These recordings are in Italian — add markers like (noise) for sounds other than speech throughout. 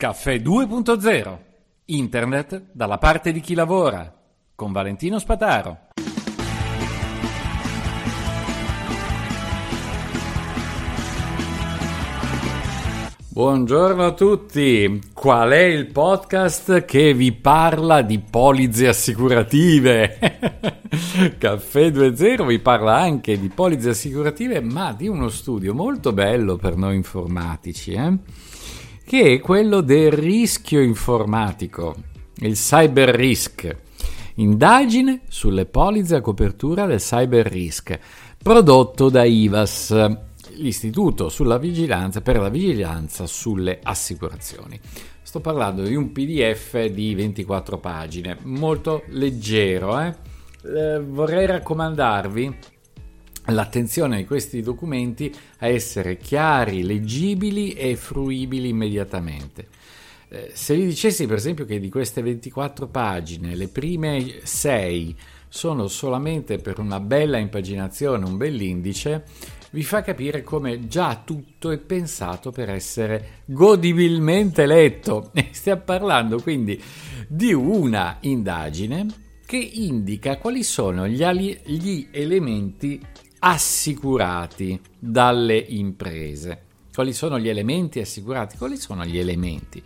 Caffè 2.0 Internet dalla parte di chi lavora con Valentino Spataro. Buongiorno a tutti, qual è il podcast che vi parla di polizze assicurative? (laughs) Caffè 2.0 vi parla anche di polizze assicurative, ma di uno studio molto bello per noi informatici, eh? Che è quello del rischio informatico, il cyber risk. Indagine sulle polizze a copertura del cyber risk, prodotto da IVAS, l'Istituto per la vigilanza sulle assicurazioni. Sto parlando di un PDF di 24 pagine, molto leggero. Eh? Eh, vorrei raccomandarvi l'attenzione di questi documenti a essere chiari, leggibili e fruibili immediatamente. Eh, se vi dicessi per esempio che di queste 24 pagine le prime 6 sono solamente per una bella impaginazione, un bell'indice, vi fa capire come già tutto è pensato per essere godibilmente letto. (laughs) Stiamo parlando quindi di una indagine che indica quali sono gli, gli elementi assicurati dalle imprese. Quali sono gli elementi assicurati? Quali sono gli elementi?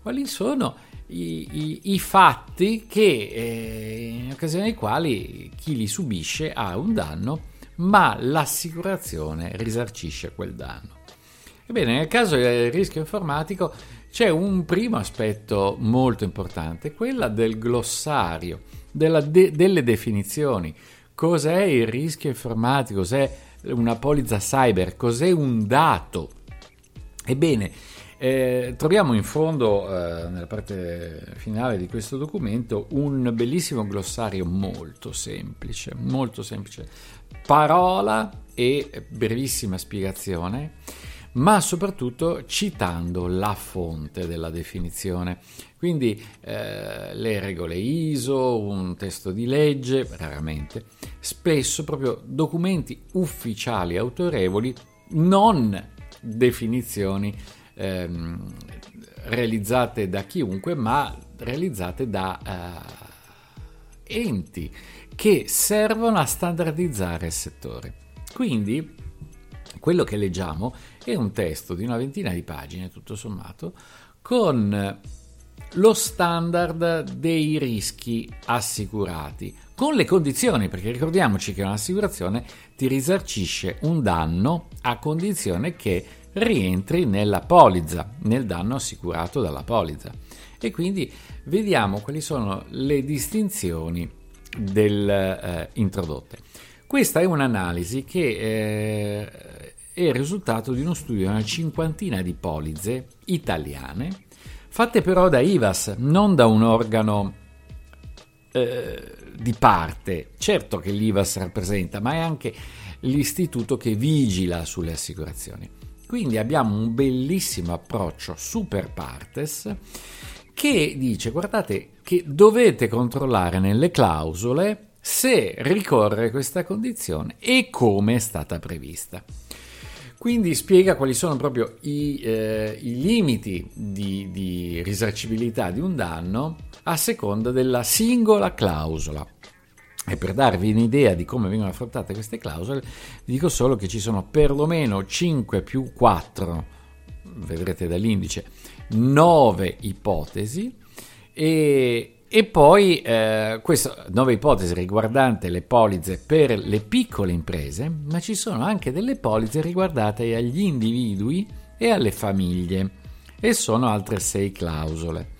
Quali sono i, i, i fatti che, eh, in occasione dei quali chi li subisce ha un danno, ma l'assicurazione risarcisce quel danno? Ebbene, nel caso del rischio informatico c'è un primo aspetto molto importante, quella del glossario, de- delle definizioni Cos'è il rischio informatico? Cos'è una polizza cyber? Cos'è un dato? Ebbene, eh, troviamo in fondo, eh, nella parte finale di questo documento, un bellissimo glossario molto semplice, molto semplice, parola e brevissima spiegazione ma soprattutto citando la fonte della definizione. Quindi eh, le regole ISO, un testo di legge, raramente, spesso proprio documenti ufficiali autorevoli, non definizioni ehm, realizzate da chiunque, ma realizzate da eh, enti che servono a standardizzare il settore. Quindi quello che leggiamo è un testo di una ventina di pagine, tutto sommato, con lo standard dei rischi assicurati, con le condizioni, perché ricordiamoci che un'assicurazione ti risarcisce un danno a condizione che rientri nella polizza, nel danno assicurato dalla polizza. E quindi vediamo quali sono le distinzioni del, eh, introdotte. Questa è un'analisi che eh, è il risultato di uno studio di una cinquantina di polizze italiane, fatte però da IVAS, non da un organo eh, di parte. Certo che l'IVAS rappresenta, ma è anche l'istituto che vigila sulle assicurazioni. Quindi abbiamo un bellissimo approccio super partes che dice guardate che dovete controllare nelle clausole se ricorre questa condizione e come è stata prevista. Quindi spiega quali sono proprio i, eh, i limiti di, di risarcibilità di un danno a seconda della singola clausola. E per darvi un'idea di come vengono affrontate queste clausole, vi dico solo che ci sono perlomeno 5 più 4, vedrete dall'indice, 9 ipotesi e, e poi eh, questa nuova ipotesi riguardante le polizze per le piccole imprese, ma ci sono anche delle polizze riguardate agli individui e alle famiglie e sono altre sei clausole.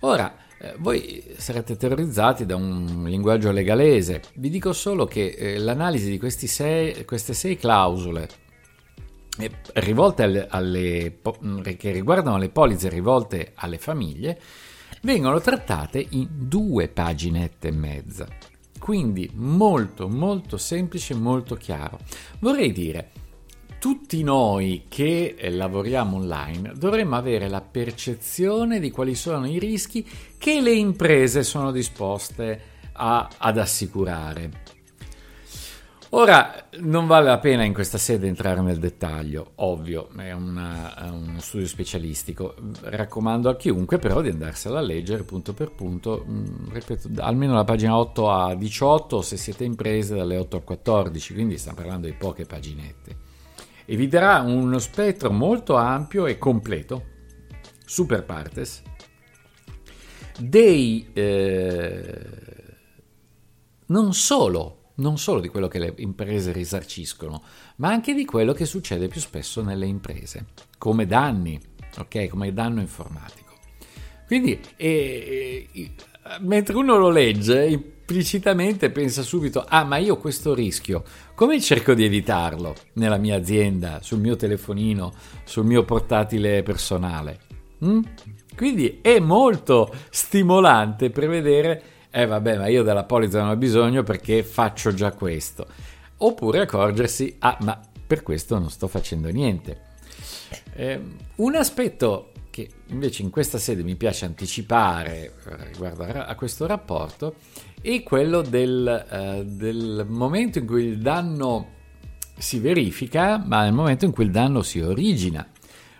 Ora, eh, voi sarete terrorizzati da un linguaggio legalese, vi dico solo che eh, l'analisi di sei, queste sei clausole eh, rivolte alle, alle, che riguardano le polizze rivolte alle famiglie vengono trattate in due paginette e mezza. Quindi molto molto semplice, molto chiaro. Vorrei dire, tutti noi che eh, lavoriamo online dovremmo avere la percezione di quali sono i rischi che le imprese sono disposte a, ad assicurare. Ora, non vale la pena in questa sede entrare nel dettaglio, ovvio, è, una, è uno studio specialistico. Raccomando a chiunque però di andarsela a leggere punto per punto, mm, ripeto, almeno la pagina 8 a 18 se siete imprese dalle 8 al 14, quindi stiamo parlando di poche paginette. E vi darà uno spettro molto ampio e completo, super partes, dei... Eh, non solo non solo di quello che le imprese risarciscono, ma anche di quello che succede più spesso nelle imprese, come danni, ok? Come danno informatico. Quindi, eh, eh, mentre uno lo legge, implicitamente pensa subito, ah, ma io questo rischio, come cerco di evitarlo nella mia azienda, sul mio telefonino, sul mio portatile personale? Mm? Quindi è molto stimolante prevedere eh vabbè, ma io della polizza non ho bisogno perché faccio già questo. Oppure accorgersi, ah, ma per questo non sto facendo niente. Eh, un aspetto che invece in questa sede mi piace anticipare eh, riguardo a questo rapporto è quello del, uh, del momento in cui il danno si verifica, ma nel momento in cui il danno si origina.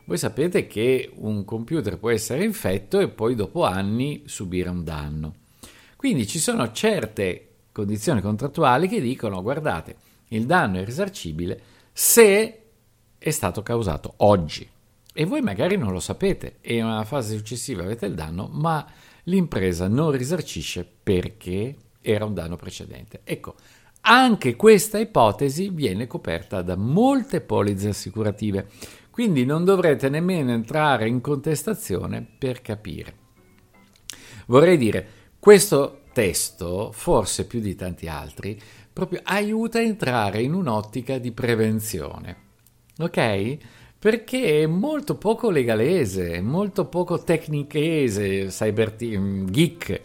Voi sapete che un computer può essere infetto e poi dopo anni subire un danno. Quindi ci sono certe condizioni contrattuali che dicono guardate, il danno è risarcibile se è stato causato oggi. E voi magari non lo sapete e in una fase successiva avete il danno, ma l'impresa non risarcisce perché era un danno precedente. Ecco, anche questa ipotesi viene coperta da molte polizze assicurative, quindi non dovrete nemmeno entrare in contestazione per capire. Vorrei dire, questo testo, forse più di tanti altri, proprio aiuta a entrare in un'ottica di prevenzione. Ok? Perché è molto poco legalese, molto poco tecnichese, cyber team, geek,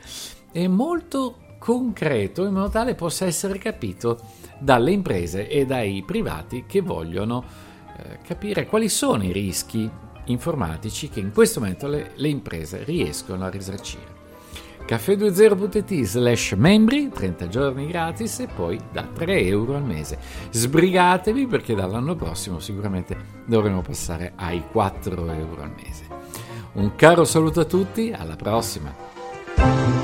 è molto concreto in modo tale possa essere capito dalle imprese e dai privati che vogliono eh, capire quali sono i rischi informatici che in questo momento le, le imprese riescono a risarcire caffè20.it slash membri, 30 giorni gratis e poi da 3 euro al mese. Sbrigatevi perché dall'anno prossimo sicuramente dovremo passare ai 4 euro al mese. Un caro saluto a tutti, alla prossima!